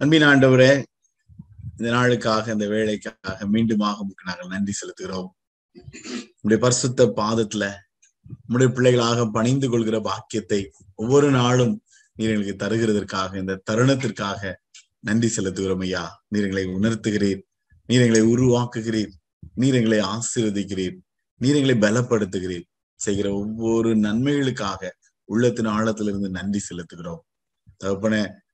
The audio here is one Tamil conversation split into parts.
அன்பின் ஆண்டவரே இந்த நாளுக்காக இந்த வேலைக்காக மீண்டுமாக உங்களுக்கு நாங்கள் நன்றி செலுத்துகிறோம். உங்களுடைய பரிசுத்த பாதத்துல உங்களுடைய பிள்ளைகளாக பணிந்து கொள்கிற பாக்கியத்தை ஒவ்வொரு நாளும் நீர் எங்களுக்கு தருகிறதற்காக இந்த தருணத்திற்காக நன்றி செலுத்துகிறோம் ஐயா. நீர் எங்களை உணர்த்துகிறீர் நீர் எங்களை உருவாக்குகிறீர் நீர் எங்களை ஆசீர்வதிக்கிறீர் நீர் எங்களை பலப்படுத்துகிறீர். செய்கிற ஒவ்வொரு நன்மைகளுக்காக உள்ளத்தின் ஆழத்திலிருந்து நன்றி செலுத்துகிறோம். தகப்பன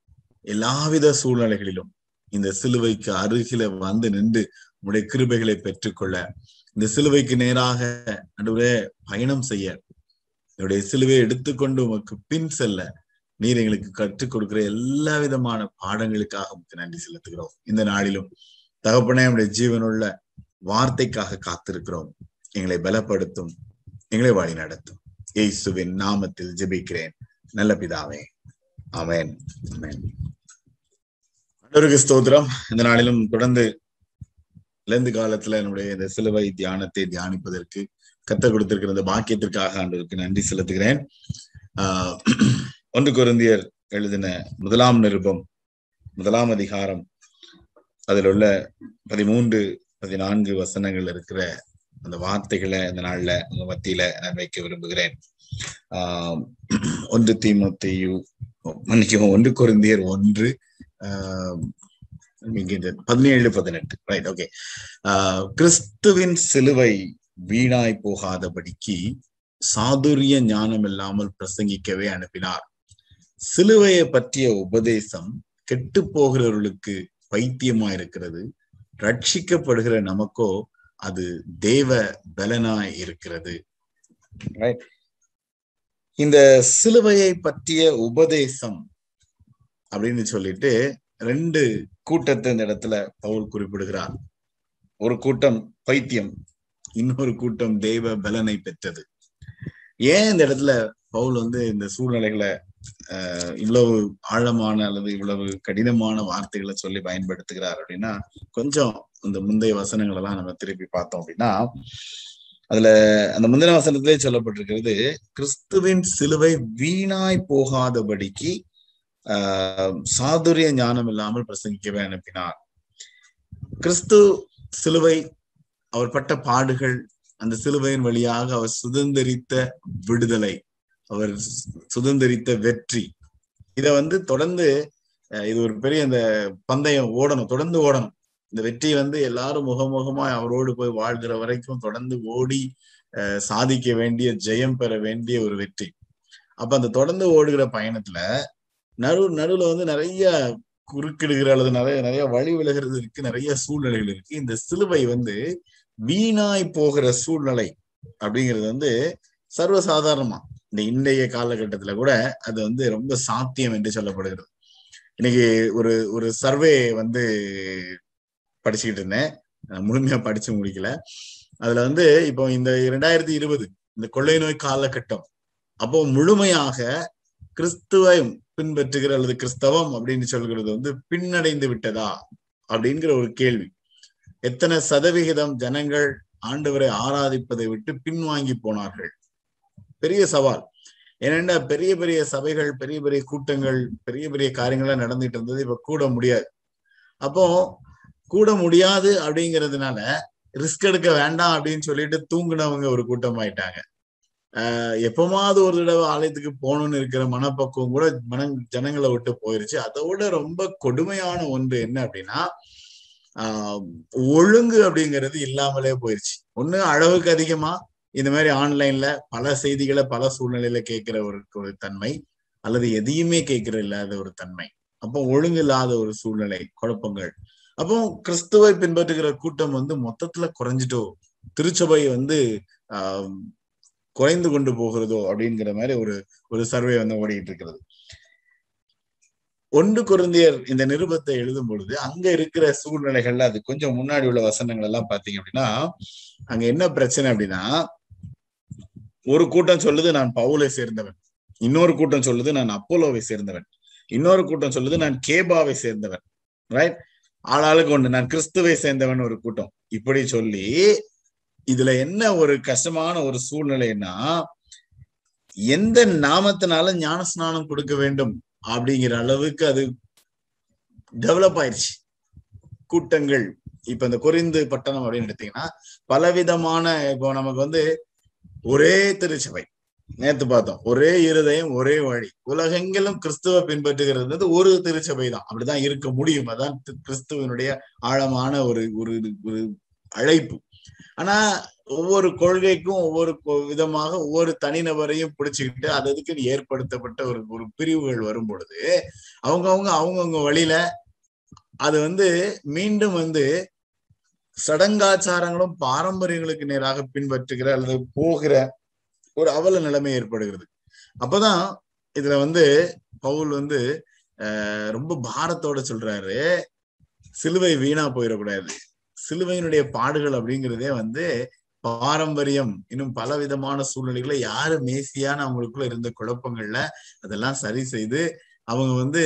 எல்லாவித சூழ்நிலைகளிலும் இந்த சிலுவைக்கு அருகில வந்து நின்று உடைய கிருபைகளை பெற்றுக்கொள்ள இந்த சிலுவைக்கு நேராக நடுவே பயணம் செய்ய என்னுடைய சிலுவையை எடுத்துக்கொண்டு உமக்கு பின் செல்ல நீர் எங்களுக்கு கற்றுக் கொடுக்கிற எல்லா விதமான பாடங்களுக்காக உமக்கு நன்றி செலுத்துகிறோம். இந்த நாளிலும் தகப்பனே நம்முடைய ஜீவனுள்ள வார்த்தைக்காக காத்திருக்கிறோம். எங்களை பலப்படுத்தும் எங்களை வழி நடத்தும் ஏசுவின் நாமத்தில் ஜெபிக்கிறேன். நல்ல பிதாவே. அமேன் அமேன் ஸ்தோத்திரம். இந்த நாளிலும் தொடர்ந்து இழந்து காலத்துல என்னுடைய இந்த சிலுவை தியானத்தை தியானிப்பதற்கு கத்த கொடுத்திருக்கிற இந்த பாக்கியத்திற்காக ஆண்டவருக்கு நன்றி செலுத்துகிறேன். ஆஹ் ஒன்று குருந்தியர் எழுதின முதலாம் நிருபம் முதலாம் அதிகாரம் அதில் உள்ள பதிமூன்று பதினான்கு வசனங்கள் இருக்கிற அந்த வார்த்தைகளை இந்த நாள்ல உங்க மத்தியில நான் வைக்க விரும்புகிறேன். ஆஹ் ஒன்று தீமத்தையு மன்னிக்கவும் ஒன்று குருந்தியர் ஒன்று பதினேழு பதினெட்டு. ரைட் ஓகே கிறிஸ்துவின் சிலுவை வீணாய் போகாதபடிக்கு சாதுரிய ஞானம் இல்லாமல் பிரசங்கிக்கவே அனுப்பினார். சிலுவையை பற்றிய உபதேசம் கெட்டு போகிறவர்களுக்கு பைத்தியமா இருக்கிறது. ரட்சிக்கப்படுகிற நமக்கோ அது தேவ பலனாய் இருக்கிறது. இந்த சிலுவையை பற்றிய உபதேசம் அப்படின்னு சொல்லிட்டு ரெண்டு கூட்டத்தை இந்த இடத்துல பவுல் குறிப்பிடுகிறார். ஒரு கூட்டம் பைத்தியம் இன்னொரு கூட்டம் தெய்வ பலனை பெற்றது. ஏன் இந்த இடத்துல பவுல் வந்து இந்த சூழ்நிலைகளை அஹ் இவ்வளவு ஆழமான அல்லது இவ்வளவு கடினமான வார்த்தைகளை சொல்லி பயன்படுத்துகிறார் அப்படின்னா கொஞ்சம் இந்த முந்தைய வசனங்கள் எல்லாம் நம்ம திருப்பி பார்த்தோம் அப்படின்னா அதுல அந்த முந்தின வசனத்திலே சொல்லப்பட்டிருக்கிறது கிறிஸ்துவின் சிலுவை வீணாய் போகாதபடிக்கு ஆஹ் சாதுரிய ஞானம் இல்லாமல் பிரசங்கிக்கவே அனுப்பினார். கிறிஸ்து சிலுவை அவர் பட்ட பாடுகள் அந்த சிலுவையின் வழியாக அவர் சுதந்திரித்த விடுதலை அவர் சுதந்திரித்த வெற்றி. இத வந்து தொடர்ந்து இது ஒரு பெரிய அந்த பந்தயம் ஓடணும் தொடர்ந்து ஓடணும். இந்த வெற்றி வந்து எல்லாரும் முகமுகமா அவரோடு போய் வாழ்கிற வரைக்கும் தொடர்ந்து ஓடி சாதிக்க வேண்டிய ஜெயம் பெற வேண்டிய ஒரு வெற்றி. அப்ப அந்த தொடர்ந்து ஓடுகிற பயணத்துல நடு நடுவுல வந்து நிறைய குறுக்கிடுகிற அல்லது நிறைய நிறைய வழி விலகிறது இருக்கு நிறைய சூழ்நிலைகள் இருக்கு. இந்த சிலுவை வந்து வீணாய் போகிற சூழ்நிலை அப்படிங்கிறது வந்து சர்வசாதாரணமா. இந்த இன்றைய காலகட்டத்துல கூட அது வந்து ரொம்ப சாத்தியம் என்று சொல்லப்படுகிறது. இன்னைக்கு ஒரு ஒரு சர்வே வந்து படிச்சுக்கிட்டு இருந்தேன். முழுமையா படிச்சு முடிக்கல. அதுல வந்து இப்போ இந்த இரண்டாயிரத்தி இருபது இந்த கொள்ளை நோய் காலகட்டம் அப்போ முழுமையாக கிறிஸ்துவை பின்பற்றுகிற அல்லது கிறிஸ்தவம் அப்படின்னு சொல்கிறது வந்து பின்னடைந்து விட்டதா? அப்படிங்கிற ஒரு கேள்வி. எத்தனை சதவிகிதம் ஜனங்கள் ஆண்டவரை ஆராதிப்பதை விட்டு பின்வாங்கி போனார்கள்? பெரிய சவால். ஏனென்றா பெரிய பெரிய சபைகள் பெரிய பெரிய கூட்டங்கள் பெரிய பெரிய காரியங்கள்லாம் நடந்துட்டு இருந்தது இப்ப கூட முடியாது. அப்போ கூட முடியாது அப்படிங்கிறதுனால ரிஸ்க் எடுக்க வேண்டாம் அப்படின்னு சொல்லிட்டு தூங்குனவங்க ஒரு கூட்டம் ஆயிட்டாங்க ஆஹ் எப்பமாவது ஒரு தடவை ஆலயத்துக்கு போகணும்னு இருக்கிற மனப்பக்குவம் கூட மன ஜனங்களை விட்டு போயிருச்சு. அதோட ரொம்ப கொடுமையான ஒன்று என்ன அப்படின்னா ஆஹ் ஒழுங்கு அப்படிங்கிறது இல்லாமலே போயிருச்சு. ஒண்ணு அளவுக்கு அதிகமா இந்த மாதிரி ஆன்லைன்ல பல செய்திகளை பல சூழ்நிலையில கேட்கிற ஒரு ஒரு தன்மை அல்லது எதையுமே கேட்கிற இல்லாத ஒரு தன்மை. அப்போ ஒழுங்கு இல்லாத ஒரு சூழ்நிலை குழப்பங்கள் அப்போ கிறிஸ்துவை பின்பற்றுகிற கூட்டம் வந்து மொத்தத்துல குறைஞ்சிட்டோ? திருச்சபை வந்து ஆஹ் குறைந்து கொண்டு போகிறதோ அப்படிங்கிற மாதிரி ஒரு ஒரு சர்வே வந்து ஓடிட்டு இருக்கிறது. ஒன்று குருந்தியர் இந்த நிருபத்தை எழுதும் பொழுது அங்க இருக்கிற சூழ்நிலைகள்ல அது கொஞ்சம் முன்னாடி உள்ள வசனங்கள் எல்லாம் பாத்தீங்க அப்படின்னா அங்க என்ன பிரச்சனை அப்படின்னா ஒரு கூட்டம் சொல்லுது நான் பவுலை சேர்ந்தவன். இன்னொரு கூட்டம் சொல்லுது நான் அப்போலோவை சேர்ந்தவன். இன்னொரு கூட்டம் சொல்லுது நான் கேபாவை சேர்ந்தவன். ரைட் ஆளாளுக்கு ஒண்ணு நான் கிறிஸ்துவை சேர்ந்தவன் ஒரு கூட்டம். இப்படி சொல்லி இதுல என்ன ஒரு கஷ்டமான ஒரு சூழ்நிலைன்னா எந்த நாமத்தினால ஞான ஸ்நானம் கொடுக்க வேண்டும் அப்படிங்கிற அளவுக்கு அது டெவலப் ஆயிடுச்சு கூட்டங்கள் இப்ப இந்த குறிந்து பட்டணம் அப்படின்னு எடுத்தீங்கன்னா பலவிதமான இப்போ நமக்கு வந்து ஒரே திருச்சபை. நேத்து பார்த்தோம். ஒரே இருதயம் ஒரே வழி. உலகெங்கிலும் கிறிஸ்துவ பின்பற்றுகிறது ஒரு திருச்சபை தான். அப்படிதான் இருக்க முடியும். அதான் கிறிஸ்துவனுடைய ஆழமான ஒரு ஒரு ஒரு அழைப்பு. ஆனா ஒவ்வொரு கொள்கைக்கும் ஒவ்வொரு விதமாக ஒவ்வொரு தனிநபரையும் பிடிச்சுக்கிட்டு அது அதுக்கு ஏற்படுத்தப்பட்ட ஒரு ஒரு பிரிவுகள் வரும் பொழுது அவங்கவுங்க அவங்கவுங்க வழியில அது வந்து மீண்டும் வந்து சடங்காச்சாரங்களும் பாரம்பரியங்களுக்கு நேராக பின்பற்றுகிற அல்லது போகிற ஒரு அவல நிலைமை ஏற்படுகிறது. அப்பதான் இதுல வந்து பவுல் வந்து ரொம்ப பாரத்தோட சொல்றாரு சிலுவை வீணா போயிடக்கூடாது. சிலுவையினுடைய பாடுகள் அப்படிங்கிறதே வந்து பாரம்பரியம். இன்னும் பல விதமான சூழ்நிலைகளை யாரு மேசியான அவங்களுக்குள்ள இருந்த குழப்பங்கள்ல அதெல்லாம் சரி செய்து அவங்க வந்து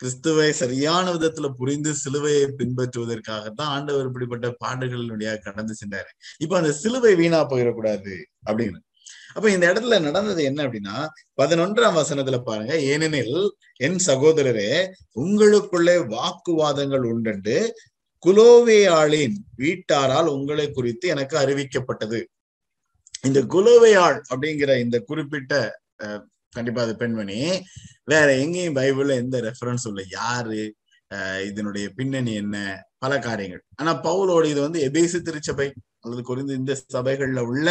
கிறிஸ்துவை சரியான விதத்துல புரிந்து சிலுவையை பின்பற்றுவதற்காகத்தான் ஆண்டவர் இப்படிப்பட்ட பாடுகளினுடைய கடந்து சென்றாரு. இப்ப அந்த சிலுவை வீணா போயிடக்கூடாது அப்படின்னு. அப்ப இந்த இடத்துல நடந்தது என்ன அப்படின்னா பதினொன்றாம் வசனத்துல பாருங்க ஏனெனில் என் சகோதரரே உங்களுக்குள்ளே வாக்குவாதங்கள் உண்டு குலோவேயாளின் வீட்டாரால் உங்களை குறித்து எனக்கு அறிவிக்கப்பட்டது. இந்த குலோவையாள் அப்படிங்கிற இந்த குறிப்பிட்ட கண்டிப்பா அது பெண்மணி வேற எங்கேயும் பைபிள்ல எந்த ரெஃபரன்ஸ் இல்லை. யாரு? இதனுடைய பின்னணி என்ன? பல காரியங்கள். ஆனா பவுலோட இது வந்து எபேசு திருச்சபை அல்லது குறிந்து இந்த சபைகள்ல உள்ள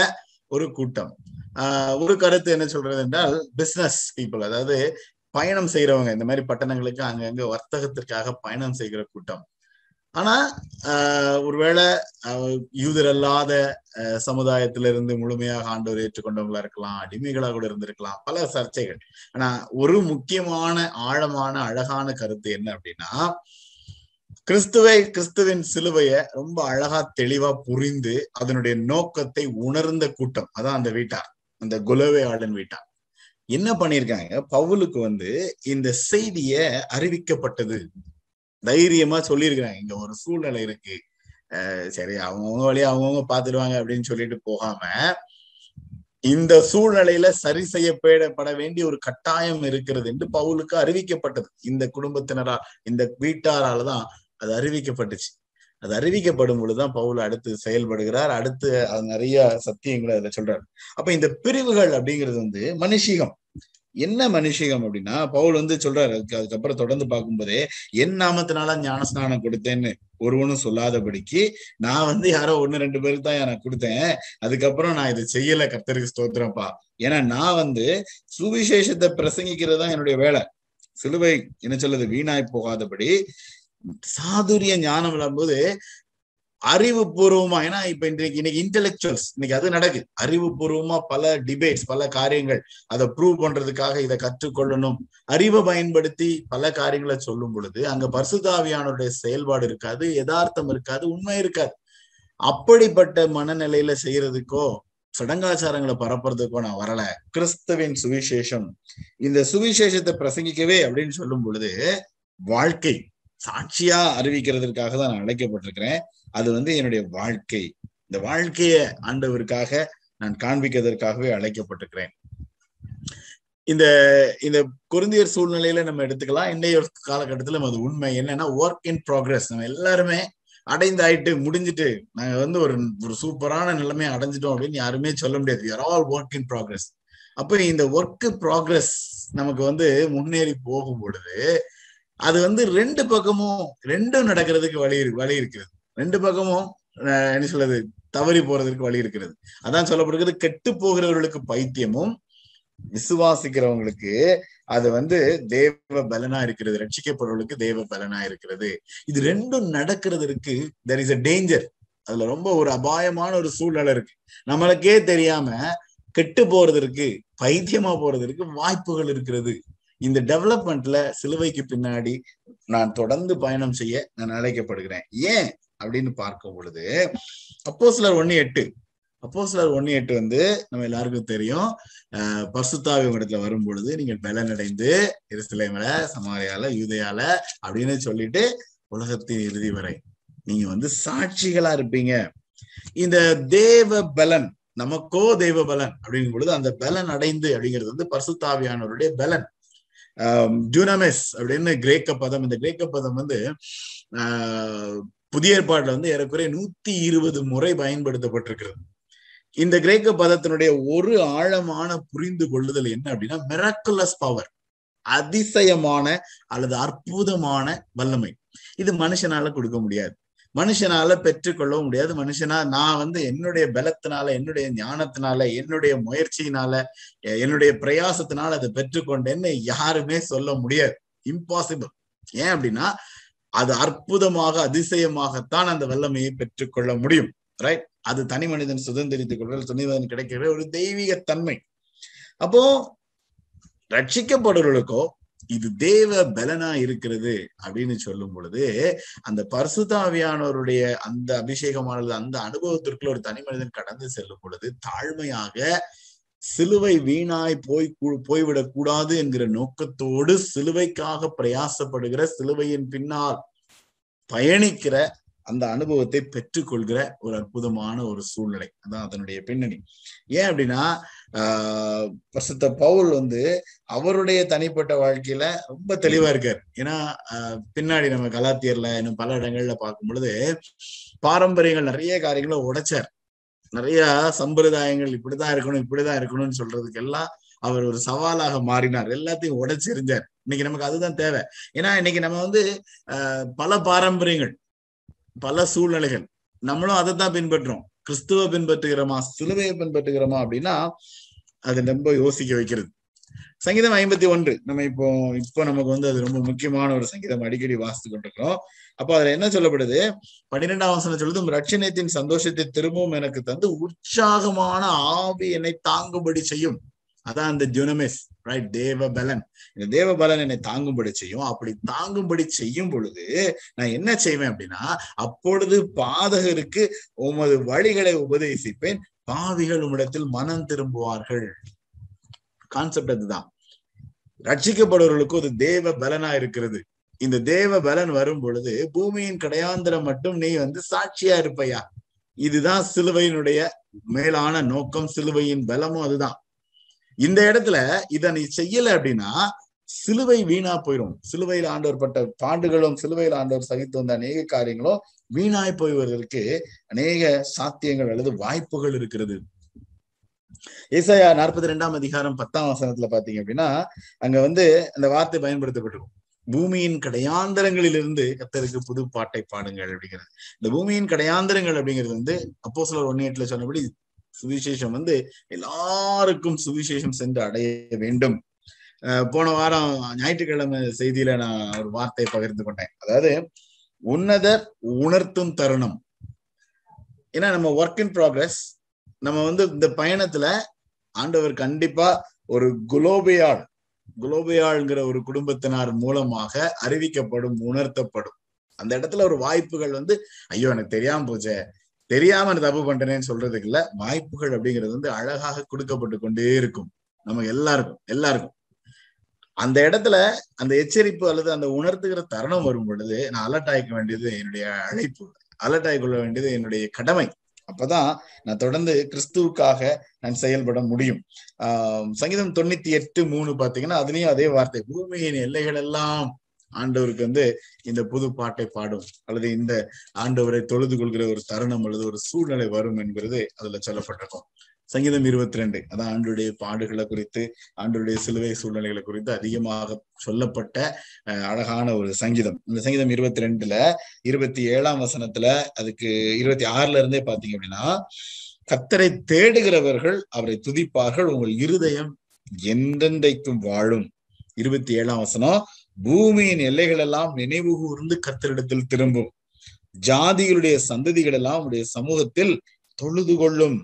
ஒரு கூட்டம். ஆஹ் ஒரு கருத்து என்ன சொல்றது என்றால் பிசினஸ் பீப்புள் அதாவது பயணம் செய்யறவங்க இந்த மாதிரி பட்டணங்களுக்கு அங்கங்க வர்த்தகத்திற்காக பயணம் செய்கிற கூட்டம். ஆனா ஆஹ் ஒருவேளை யூதர் அல்லாத சமுதாயத்திலிருந்து முழுமையாக ஆண்டவர் ஏற்றுக்கொண்டவங்களா இருக்கலாம் அடிமைகளா கூட இருந்திருக்கலாம் பல சர்ச்சைகள். ஆனா ஒரு முக்கியமான ஆழமான அழகான கருத்து என்ன அப்படின்னா கிறிஸ்துவை கிறிஸ்துவின் சிலுவைய ரொம்ப அழகா தெளிவா புரிந்து அதனுடைய நோக்கத்தை உணர்ந்த கூட்டம். அதான் அந்த வீட்டார் அந்த குலவே ஆடன் வீட்டார். என்ன பண்ணிருக்காங்க பவுலுக்கு வந்து இந்த செய்திய அறிவிக்கப்பட்டது. தைரியமா சொல்லியிருக்கிறாங்க. இங்க ஒரு சூழ்நிலை இருக்கு. சரி அவங்கவுங்க வழியா அவங்கவுங்க பாத்துடுவாங்க அப்படின்னு சொல்லிட்டு போகாம இந்த சூழ்நிலையில சரி செய்யப்பட வேண்டிய ஒரு கட்டாயம் இருக்கிறது என்று பவுலுக்கு அறிவிக்கப்பட்டது. இந்த குடும்பத்தினரால் இந்த வீட்டாரால தான் அது அறிவிக்கப்பட்டுச்சு. அது அறிவிக்கப்படும் பொழுதுதான் பவுல் அடுத்து செயல்படுகிறார். அடுத்து அது நிறைய சத்தியங்களை அதுல சொல்றாரு. அப்ப இந்த பிரிவுகள் அப்படிங்கிறது வந்து மனுஷிகம். என்ன மனுஷிகம் அப்படின்னா பவுல் வந்து சொல்றாரு அதுக்கு அதுக்கப்புறம் தொடர்ந்து பார்க்கும்போதே என் நாமத்தினால ஞானஸ்நானம் கொடுத்தேன்னு ஒருவனும் சொல்லாதபடிக்கு நான் வந்து யாரோ ஒண்ணு ரெண்டு பேருக்கு தான் எனக்கு கொடுத்தேன். அதுக்கப்புறம் நான் இதை செய்யல. கத்தருக்கு ஸ்தோத்திரப்பா ஏன்னா நான் வந்து சுவிசேஷத்தை பிரசங்கிக்கிறது தான் என்னுடைய வேலை. சிலுவை என்ன சொல்லுது? வீணாய் போகாதபடி சாதுரிய ஞானம் விளையாடும்போது அறிவுபூர்வமா ஏன்னா இப்ப இன்றைக்கு இன்னைக்கு இன்டெலெக்சுவல்ஸ் இன்னைக்கு அது நடக்கு அறிவுபூர்வமா பல டிபேட்ஸ் பல காரியங்கள் அதை ப்ரூவ் பண்றதுக்காக இதை கற்றுக்கொள்ளணும். அறிவை பயன்படுத்தி பல காரியங்களை சொல்லும் பொழுது அங்க பரிசுத்தாவியானுடைய செயல்பாடு இருக்காது யதார்த்தம் இருக்காது உண்மை இருக்காது. அப்படிப்பட்ட மனநிலையில செய்யறதுக்கோ சடங்காச்சாரங்களை பரப்புறதுக்கோ நான் வரல. கிறிஸ்தவின் சுவிசேஷம். இந்த சுவிசேஷத்தை பிரசங்கிக்கவே அப்படின்னு சொல்லும் பொழுது வாழ்க்கை சாட்சியா அறிவிக்கிறதுக்காக தான் நான் அழைக்கப்பட்டிருக்கிறேன். அது வந்து என்னுடைய வாழ்க்கை. இந்த வாழ்க்கைய ஆண்டவருக்காக நான் காண்பிக்கிறதற்காகவே அழைக்கப்பட்டிருக்கிறேன். இந்த இந்த குருந்தியர் சூழ்நிலையில நம்ம எடுத்துக்கலாம். இன்றைய காலகட்டத்துல அது உண்மை. என்னன்னா ஒர்க் இன் ப்ராக்ரஸ் நம்ம எல்லாருமே அடைந்து ஆயிட்டு முடிஞ்சிட்டு நாங்க வந்து ஒரு ஒரு சூப்பரான நிலைமையை அடைஞ்சிட்டோம் அப்படின்னு யாருமே சொல்ல முடியாது. Are all work in progress அப்ப இந்த ஒர்க் ப்ராக்ரஸ் நமக்கு வந்து முன்னேறி போகும் பொழுது அது வந்து ரெண்டு பக்கமும் ரெண்டும் நடக்கிறதுக்கு வழி வழி இருக்கிறது. ரெண்டு பக்கமும் என்ன சொல்றது தவறி போறதுக்கு வழி இருக்கிறது. அதான் சொல்லப்படுகிறது கெட்டு போகிறவர்களுக்கு பைத்தியமும் விசுவாசிக்கிறவங்களுக்கு அது வந்து தேவ பலனா இருக்கிறது ரட்சிக்கப்படுறவர்களுக்கு தேவ பலனா இருக்கிறது. இது ரெண்டும் நடக்கிறதுக்கு தெர் இஸ் அ டேஞ்சர் அதுல ரொம்ப ஒரு அபாயமான ஒரு சூழ்நிலை இருக்கு. நம்மளுக்கே தெரியாம கெட்டு போறதற்கு பைத்தியமா போறதற்கு வாய்ப்புகள் இருக்கிறது. இந்த டெவலப்மெண்ட்ல சிலுவைக்கு பின்னாடி நான் தொடர்ந்து பயணம் செய்ய நான் அழைக்கப்படுகிறேன். ஏன்? அப்படின்னு பார்க்கும் பொழுது அப்போ சிலர் ஒன்னு எட்டு. அப்போ சிலர் ஒன்னு எட்டு வந்து நம்ம எல்லாருக்கும் தெரியும். அஹ் பசுத்தாவி இடத்துல வரும் பொழுது நீங்கள் பலனடைந்து இருசிலைமல சமாரியால யூதையால அப்படின்னு சொல்லிட்டு உலகத்தின் இறுதி வரை நீங்க வந்து சாட்சிகளா இருப்பீங்க. இந்த தேவ பலன் நமக்கோ தெய்வ பலன் அப்படிங்கும் பொழுது அந்த பலன் அடைந்து அப்படிங்கிறது வந்து பசுத்தாவியானவருடைய பலன். ஜூனமெஸ் அப்படின்னு கிரேக்க பதம். இந்த கிரேக்க பதம் வந்து ஆஹ் புதிய ஏற்பாடுல வந்து ஏறக்குறைய நூத்தி இருபது முறை பயன்படுத்தப்பட்டிருக்கிறது. இந்த கிரேக்க பதத்தினுடைய ஒரு ஆழமான புரிந்து கொள்ளுதல் என்ன அப்படின்னா மெரக்குலஸ் பவர் அதிசயமான அல்லது அற்புதமான வல்லமை. இது மனுஷனால கொடுக்க முடியாது. மனுஷனால பெற்றுக்கொள்ளவும் முடியாது. மனுஷனா நான் வந்து என்னுடைய பலத்தினால என்னுடைய ஞானத்தினால என்னுடைய முயற்சியினால என்னுடைய பிரயாசத்தினால அதை பெற்றுக்கொண்டேன்னு யாருமே சொல்ல முடியாது. இம்பாசிபிள் ஏன் அப்படின்னா அது அற்புதமாக அதிசயமாகத்தான் அந்த வல்லமையை பெற்றுக்கொள்ள முடியும். ரைட் அது தனி மனிதன் சுதந்திரித்துக் கொள்வது மனிதன் கிடைக்கிற ஒரு தெய்வீக தன்மை அப்போ ரட்சிக்கப்படுறவர்களுக்கோ இது தேவ பலனா இருக்கிறது அப்படின்னு சொல்லும் பொழுது அந்த பரிசுத்தாவியானவருடைய அந்த அபிஷேகமானது அந்த அனுபவத்திற்குள்ள ஒரு தனி மனிதன் கடந்து செல்லும் பொழுது தாழ்மையாக சிலுவை வீணாய் போய் போய்விடக் கூடாது என்கிற நோக்கத்தோடு சிலுவைக்காக பிரயாசப்படுகிற சிலுவையின் பின்னால் பயணிக்கிற அந்த அனுபவத்தை பெற்றுக்கொள்கிற ஒரு அற்புதமான ஒரு சூழ்நிலை. அதான் அதனுடைய பின்னணி. ஏன் அப்படின்னா ஆஹ் பிரசித்த பவுல் வந்து அவருடைய தனிப்பட்ட வாழ்க்கையில ரொம்ப தெளிவா இருக்காரு. ஏன்னா பின்னாடி நம்ம கலாத்தியர்ல இன்னும் பல இடங்கள்ல பார்க்கும் பொழுது பாரம்பரியங்கள் நிறைய காரியங்களை உடைச்சார். நிறைய சம்பிரதாயங்கள் இப்படிதான் இருக்கணும் இப்படிதான் இருக்கணும்னு சொல்றதுக்கெல்லாம் அவர் ஒரு சவாலாக மாறினார். எல்லாத்தையும் உடைச்செறிஞ்சார் இன்னைக்கு நமக்கு அதுதான் தேவை. ஏன்னா இன்னைக்கு நம்ம வந்து பல பாரம்பரியங்கள் பல சூழ்நிலைகள். நம்மளும் அதை தான் பின்பற்றோம் கிறிஸ்துவ பின்பற்றுகிறோமா? சிலுவையை பின்பற்றுகிறோமா அப்படின்னா அது ரொம்ப யோசிக்க வைக்கிறது. சங்கீதம் ஐம்பத்தி ஒன்று. நம்ம இப்போ இப்போ நமக்கு வந்து அது ரொம்ப முக்கியமான ஒரு சங்கீதம். அடிக்கடி வாசித்து கொண்டிருக்கிறோம். அப்போ அதுல என்ன சொல்லப்படுது? பன்னிரெண்டாம் வசனம் சொல்லுது ரட்சணத்தின் சந்தோஷத்தை திரும்பவும் எனக்கு தந்து உற்சாகமான ஆவி என்னை தாங்கும்படி செய்யும். அதான் அந்த ஜுனமிஸ் ரைட் தேவ பலன் இந்த தேவ பலன் என்னை தாங்கும்படி செய்யும். அப்படி தாங்கும்படி செய்யும் பொழுது நான் என்ன செய்வேன் அப்படின்னா அப்பொழுது பாதகருக்கு உமது வழிகளை உபதேசிப்பேன். பாவிகள் உம்மிடத்தில் மனம் திரும்புவார்கள். கான்செப்ட் அதுதான். ரட்சிக்கப்படுவர்களுக்கு ஒரு தேவ பலனா இருக்கிறது. இந்த தேவ பலன் வரும் பொழுது பூமியின் கடையாந்திரம் மட்டும் நீ வந்து சாட்சியா இருப்பையா? இதுதான் சிலுவையினுடைய மேலான நோக்கம். சிலுவையின் பலமும் அதுதான். இந்த இடத்துல இத நீ செய்யல அப்படின்னா சிலுவை வீணா போயிடும் சிலுவையில் ஆண்டவர் பட்ட பாண்டுகளும் சிலுவையில் ஆண்டவர் சகித்து வந்த அநேக காரியங்களும் வீணாய் போய்வதற்கு அநேக சாத்தியங்கள் அல்லது வாய்ப்புகள் இருக்கிறது. ஏசாயா நாற்பத்தி ரெண்டாம் அதிகாரம் பத்தாம் வசனத்துல பாத்தீங்க அப்படின்னா அங்க வந்து அந்த வார்த்தை பயன்படுத்தப்பட்டிருக்கும். பூமியின் கடையாந்தரங்களிலிருந்து கத்தருக்கு புது பாட்டை பாடுங்கள் அப்படிங்கிறது. இந்த பூமியின் கடையாந்தரங்கள் அப்படிங்கிறது வந்து அப்போ சிலர் ஒன்னு எட்டுல சொன்னபடி சுவிசேஷம் வந்து எல்லாருக்கும் சுவிசேஷம் சென்று அடைய வேண்டும். போன வாரம் ஞாயிற்றுக்கிழமை செய்தியில நான் ஒரு வார்த்தை பகிர்ந்து கொண்டேன். அதாவது உன்னதர் உணர்த்தும் தருணம். ஏன்னா நம்ம ஒர்க் இன் ப்ராக்ரஸ் நம்ம வந்து இந்த பயணத்துல ஆண்டவர் கண்டிப்பா ஒரு குலோபியாள் குலோபியாள்ங்கிற ஒரு குடும்பத்தினார் மூலமாக அறிவிக்கப்படும் உணர்த்தப்படும். அந்த இடத்துல ஒரு வாய்ப்புகள் வந்து ஐயோ எனக்கு தெரியாம போச்சே தெரியாம நான் தப்பு பண்றேன்னு சொல்றதுக்கு இல்ல வாய்ப்புகள் அப்படிங்கிறது வந்து அழகாக கொடுக்கப்பட்டு கொண்டே இருக்கும். நமக்கு எல்லாருக்கும் எல்லாருக்கும். அந்த இடத்துல அந்த எச்சரிப்பு அல்லது அந்த உணர்த்துகிற தருணம் வரும் பொழுது நான் அலர்ட் ஆகிக்க வேண்டியது என்னுடைய அழைப்பு. அலர்ட் ஆகிக்கொள்ள வேண்டியது என்னுடைய கடமை. அப்பதான் நான் தொடர்ந்து கிறிஸ்துவுக்காக நான் செயல்பட முடியும். ஆஹ் சங்கீதம் தொண்ணூத்தி எட்டு மூணு பாத்தீங்கன்னா அதுலயும் அதே வார்த்தை பூமியின் எல்லைகள் எல்லாம் ஆண்டவருக்கு வந்து இந்த புது பாட்டை பாடும். அல்லது இந்த ஆண்டவரை தொழுது கொள்கிற ஒரு தருணம் அல்லது ஒரு சூழ்நிலை வரும் என்கிறது அதுல சொல்லப்பட்டிருக்கும். சங்கீதம் இருபத்தி ரெண்டு அதான் ஆண்டுடைய பாடுகளை குறித்து ஆண்டுடைய சிலுவை சூழ்நிலைகளை குறித்து அதிகமாக சொல்லப்பட்ட அழகான ஒரு சங்கீதம். இந்த சங்கீதம் இருபத்தி ரெண்டுல இருபத்தி ஏழாம் வசனத்துல அதுக்கு இருபத்தி ஆறுல இருந்தே பாத்தீங்க அப்படின்னா கத்தரை தேடுகிறவர்கள் அவரை துதிப்பார்கள் உங்கள் இருதயம் எந்தெந்தைக்கும் வாழும். இருபத்தி ஏழாம் வசனம் பூமியின் எல்லைகள் எல்லாம் நினைவு கூர்ந்து கத்தரிடத்தில் திரும்பும். ஜாதிகளுடைய சந்ததிகள் எல்லாம் உடைய சமூகத்தில் தொழுது கொள்ளும்.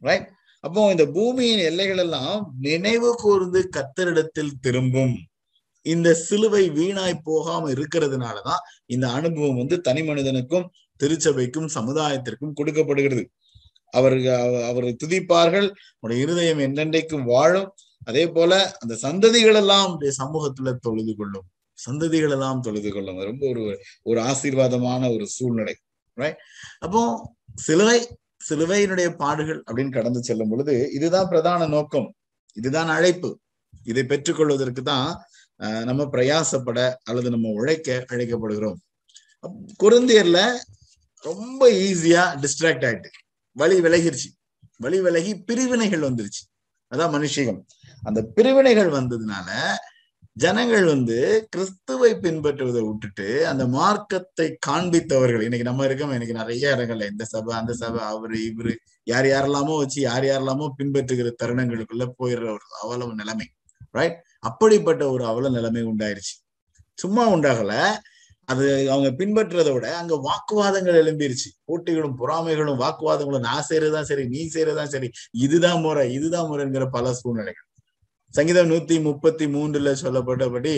ரைட் அப்போ இந்த பூமியின் எல்லைகள் எல்லாம் நினைவு கூர்ந்து கத்தரிடத்தில் திரும்பும். இந்த சிலுவை வீணாய் போகாம இருக்கிறதுனாலதான் இந்த அனுபவம் வந்து தனி மனிதனுக்கும் திருச்சபைக்கும் சமுதாயத்திற்கும் கொடுக்கப்படுகிறது. அவர்கள் அவரை துதிப்பார்கள். உடைய இருதயம் என்றென்றைக்கும் வாழும். அதே போல அந்த சந்ததிகள் எல்லாம் சமூகத்துல தொழுது கொள்ளும். சந்ததிகள் எல்லாம் தொழுது கொள்ளும். ரொம்ப ஒரு ஒரு ஆசீர்வாதமான ஒரு சூழ்நிலை ரைட் அப்போ சிலுவை சிலுவையினுடைய பாடுகள் அப்படின்னு கடந்து செல்லும் பொழுது இதுதான் பிரதான நோக்கம். இதுதான் அழைப்பு. இதை பெற்றுக்கொள்வதற்கு தான் ஆஹ், நம்ம பிரயாசப்பட அல்லது நம்ம உழைக்க அழைக்கப்படுகிறோம். குருந்தியர்ல ரொம்ப ஈஸியா டிஸ்ட்ராக்ட் ஆயிட்டு வழி விலகிருச்சு. வழி விலகி பிரிவினைகள் வந்துருச்சு. அதான் மனுஷிகம். அந்த பிரிவினைகள் வந்ததுனால ஜனங்கள் வந்து கிறிஸ்துவை பின்பற்றுவதை விட்டுட்டு அந்த மார்க்கத்தை காண்பித்தவர்கள். இன்னைக்கு நம்ம இருக்கோம் இன்னைக்கு நிறைய இடங்கள்ல இந்த சபை அந்த சபை அவரு இவரு யார் யாரெல்லாமோ வச்சு யார் யாரெல்லாமோ பின்பற்றுகிற தருணங்களுக்குள்ள போயிடுற ஒரு அவலம் நிலைமை ரைட் அப்படிப்பட்ட ஒரு அவல நிலைமை உண்டாயிருச்சு. சும்மா உண்டாகல. அது அவங்க பின்பற்றுறதை விட அங்க வாக்குவாதங்கள் எழும்பிருச்சு. போட்டிகளும் பொறாமைகளும் வாக்குவாதங்களும் நான் செய்யறதுதான் சரி நீ செய்யறதுதான் சரி இதுதான் முறை இதுதான் முறைங்கிற பல சூழ்நிலைகள். சங்கீதம் நூத்தி முப்பத்தி மூன்றுல சொல்லப்பட்டபடி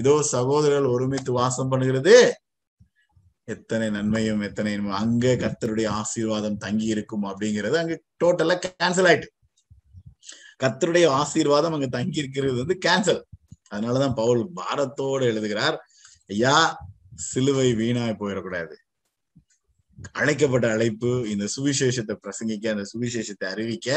இதோ சகோதரர்கள் ஒருமித்து வாசம் பண்ணுகிறது. எத்தனை நன்மையும் எத்தனை அங்க கர்த்தருடைய ஆசீர்வாதம் தங்கி இருக்கும் அப்படிங்கிறது அங்க டோட்டலா கேன்சல் ஆயிட்டு. கர்த்தருடைய ஆசீர்வாதம் அங்க தங்கி இருக்கிறது வந்து கேன்சல் அதனாலதான் பவுல் பாரத்தோடு எழுதுகிறார் ஐயா சிலுவை வீணாய் போயிடக்கூடாது. அழைக்கப்பட்ட அழைப்பு இந்த சுவிசேஷத்தை பிரசங்கிக்க அந்த சுவிசேஷத்தை அறிவிக்க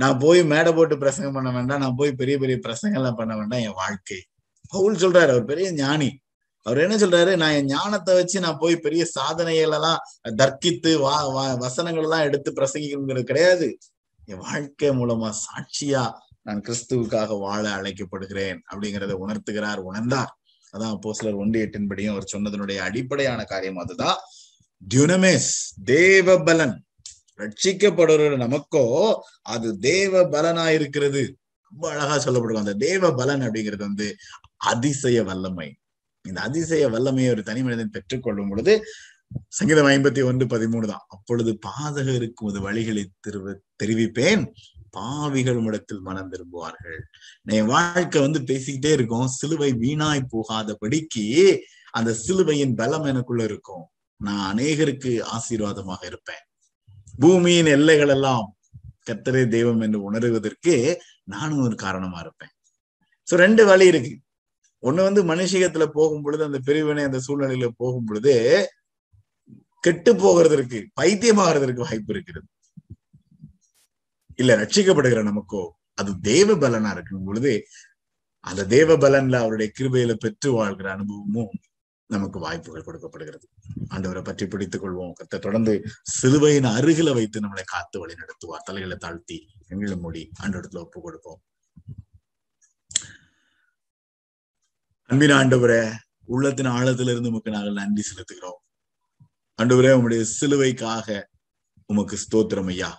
நான் போய் மேடை போட்டு பிரசங்கம் பண்ண வேண்டாம் நான் போய் பெரிய பெரிய பிரசங்கம் எல்லாம் பண்ண வேண்டாம் என் வாழ்க்கை. பவுல் சொல்றாரு அவர் பெரிய ஞானி. அவர் என்ன சொல்றாரு? நான் என் ஞானத்தை வச்சு நான் போய் பெரிய சாதனைகள் எல்லாம் தர்க்கித்து வா வா- வசனங்கள் எல்லாம் எடுத்து பிரசங்கிக்கணுங்கிறது கிடையாது. என் வாழ்க்கை மூலமா சாட்சியா நான் கிறிஸ்துவுக்காக வாழ அழைக்கப்படுகிறேன் அப்படிங்கிறத உணர்த்துகிறார் உணர்ந்தார். அதான் அப்போ சிலர் ஒன்று எட்டின்படியும் அவர் சொன்னதனுடைய அடிப்படையான காரியம் அதுதான். டியூனமேஸ் தேவ பலன் ரட்சிக்கப்படுற நமக்கோ அது தேவ பலனா இருக்கிறது ரொம்ப அழகா சொல்லப்படுவோம் அந்த தேவ பலன் அப்படிங்கிறது வந்து அதிசய வல்லமை. இந்த அதிசய வல்லமையை ஒரு தனி மனிதன் பெற்றுக்கொள்ளும் பொழுது சங்கீதம் ஐம்பத்தி ஒன்று பதிமூணு தான். அப்பொழுது பாதகருக்கு ஒரு வழிகளை திருவ தெரிவிப்பேன். பாவிகள் இடத்தில் மனம் திரும்புவார்கள். என் வாழ்க்கை வந்து பேசிக்கிட்டே இருக்கும். சிலுவை வீணாய் போகாதபடிக்கு அந்த சிலுவையின் பலம் எனக்குள்ள இருக்கும். நான் அநேகருக்கு ஆசீர்வாதமாக இருப்பேன். பூமியின் எல்லைகள் எல்லாம் கத்தரே தெய்வம் என்று உணருவதற்கு நானும் ஒரு காரணமா இருப்பேன். சோ ரெண்டு வழி இருக்கு. ஒண்ணு வந்து மனுஷிகத்துல போகும் பொழுது அந்த பிரிவினை அந்த சூழ்நிலையில போகும் பொழுது கெட்டு போகிறதற்கு பைத்தியமாகிறதற்கு வாய்ப்பு இருக்கிறது. இல்ல ரட்சிக்கப்படுகிற நமக்கோ அது தேவ பலனா இருக்கும் பொழுது அந்த தேவ பலன்ல அவருடைய கிருபையில பெற்று வாழ்கிற அனுபவமும் நமக்கு வாய்ப்புகள் கொடுக்கப்படுகிறது. ஆண்டவரை பற்றி பிடித்துக் கொள்வோம். கத்த தொடர்ந்து சிலுவையின் அருகில வைத்து நம்மளை காத்து வழி நடத்துவார் தலைகளை தாழ்த்தி எங்களை மூடி ஆண்டவரத்துல ஒப்பு கொடுப்போம். அன்பின் ஆண்டவரே உள்ளத்தின் ஆழத்திலிருந்து உமக்கு நாங்கள் நன்றி செலுத்துகிறோம். ஆண்டவரே உங்களுடைய சிலுவைக்காக உமக்கு ஸ்தோத்திரம் ஐயா.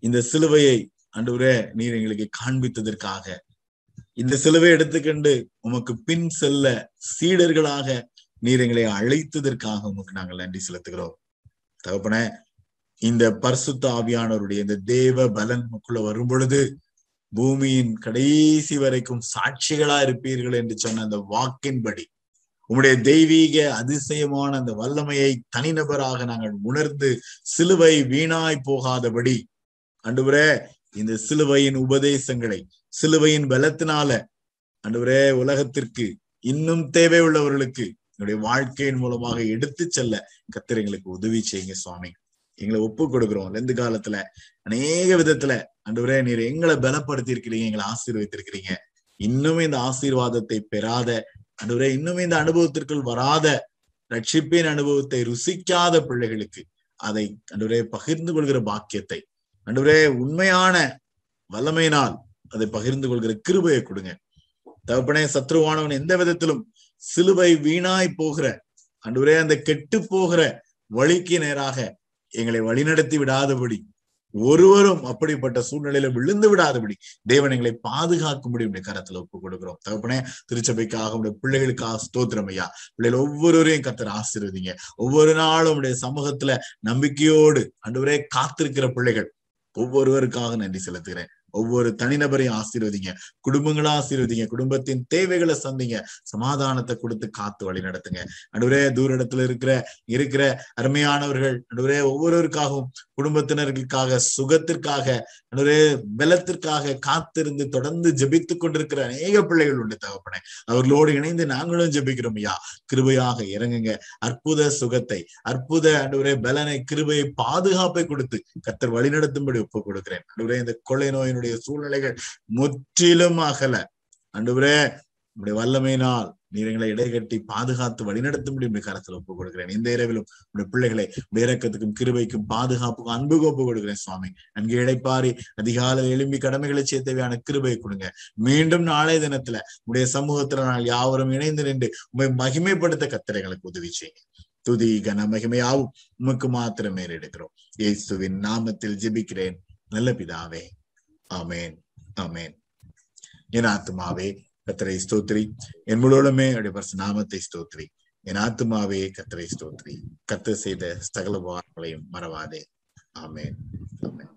இந்த சிலுவையை ஆண்டவரே நீர் எங்களுக்கு காண்பித்ததற்காக இந்த சிலுவை எடுத்துக்கொண்டு உமக்கு பின் செல்ல சீடர்களாக நீர் எங்களை அழைத்ததற்காக உமக்கு நாங்கள் நன்றி செலுத்துகிறோம். தகப்பன இந்த பரிசுத்த ஆவியானவருடைய இந்த தேவ பலன் உக்குள்ள வரும் பொழுது பூமியின் கடைசி வரைக்கும் சாட்சிகளா இருப்பீர்கள் என்று சொன்ன அந்த வாக்கின்படி உங்களுடைய தெய்வீக அதிசயமான அந்த வல்லமையை தனிநபராக நாங்கள் உணர்ந்து சிலுவை வீணாய் போகாதபடி அன்றுவரே இந்த சிலுவையின் உபதேசங்களை சிலுவையின் பலத்தினால அன்றுவரே உலகத்திற்கு இன்னும் தேவை உள்ளவர்களுக்கு என்னுடைய வாழ்க்கையின் மூலமாக எடுத்து செல்ல கத்தர் எங்களுக்கு உதவி செய்யுங்க சுவாமி. எங்களை ஒப்பு கொடுக்கிறோம். எந்த காலத்துல அநேக விதத்துல அன்றுவரே நீர் எங்களை பலப்படுத்தி இருக்கிறீங்க எங்களை ஆசீர்வதித்திருக்கிறீங்க. இன்னுமே இந்த ஆசீர்வாதத்தை பெறாத அன்றுவரே இன்னுமே இந்த அனுபவத்திற்குள் வராத ரட்சிப்பின் அனுபவத்தை ருசிக்காத பிள்ளைகளுக்கு அதை அன்றுவரே பகிர்ந்து கொள்கிற பாக்கியத்தை அன்றுவரே உண்மையான வல்லமையினால் அதை பகிர்ந்து கொள்கிற கிருபையை கொடுங்க. தகப்பனே சத்ருவானவன் எந்த விதத்திலும் சிலுவை வீணாய் போகிற அன்றுவரே அந்த கெட்டு போகிற வழிக்கு நேராக எங்களை வழிநடத்தி விடாதபடி ஒருவரும் அப்படிப்பட்ட சூழ்நிலையில விழுந்து விடாதபடி தேவன் எங்களை பாதுகாக்கும்படி உடைய கரத்துல ஒப்பு கொடுக்கிறோம். தகப்பனே திருச்சபைக்காக உடைய பிள்ளைகளுக்காக ஸ்தோத்திரம் ஐயா. பிள்ளைகள் ஒவ்வொருவரையும் கத்தர் ஆசீர்வதிங்க. ஒவ்வொரு நாளும் உடைய சமூகத்துல நம்பிக்கையோடு அன்றுவரே காத்திருக்கிற பிள்ளைகள் ஒவ்வொருவருக்காக நன்றி செலுத்துகிறேன். ஒவ்வொரு தனிநபரையும் ஆசீர்வதிங்க குடும்பங்களா ஆசீர்வதிங்க குடும்பத்தின் தேவைகளை சந்திங்க சமாதானத்தை கொடுத்து காத்து வழி நடத்துங்க. நடுவரே தூர இடத்துல இருக்கிற இருக்கிற அருமையானவர்கள் நடுவரே ஒவ்வொருவருக்காகவும் குடும்பத்தினர்களுக்காக சுகத்திற்காக நடுவரே பலத்திற்காக காத்திருந்து தொடர்ந்து ஜெபித்துக் கொண்டிருக்கிற அநேக பிள்ளைகள் உண்டு தகப்பனே. அவர்களோடு இணைந்து நாங்களும் ஜபிக்கிறோம் ஐயா. கிருபையாக இறங்குங்க. அற்புத சுகத்தை அற்புத நடுவரே பலனை கிருபையை பாதுகாப்பை கொடுத்து கத்தர் வழிநடத்தும்படி ஒப்பு கொடுக்கிறேன். நடுவரே இந்த கொள்ளை நோயினுடைய சூழ்நிலைகள் முற்றிலும் அகல. ஆண்டவரே உடைய வல்லமையினால் நீர் எங்களை இடைகட்டி பாதுகாத்து வழிநடத்தும்படி உடைய கரத்தில் ஒப்பு கொடுக்கிறேன். இந்த இரவிலும் உடைய பிள்ளைகளை உடைய இறக்கத்துக்கும் கிருபைக்கும் பாதுகாப்புக்கும் அன்புக்கு ஒப்புக் கொடுக்கிறேன் சுவாமி. அங்கே இடைப்பாரி அதிகாலை எழும்பி கடமைகளை செய்ய தேவையான கிருபையை கொடுங்க. மீண்டும் நாளைய தினத்துல உடைய சமூகத்துல நாள் யாவரும் இணைந்து நின்று உண்மை மகிமைப்படுத்த கத்திரைகளுக்கு உதவி செய்யுங்க. துதி கன மகிமையாவும் உமக்கு மாத்திரமே எடுக்கிறோம் இயேசுவின் நாமத்தில் ஜெபிக்கிறேன். நல்ல பிதாவே. ஆமேன். ஆமேன். என் ஆத்மாவே கத்தரை ஸ்தோத்ரி. என் முழுவதுமே அவருடைய நாமத்தை ஸ்தோத்ரி. என் ஆத்மாவே கத்தரை ஸ்தோத்ரி. கத்த செய்த சகல வாரங்களையும் மறவாதே. ஆமேன். ஆமேன்.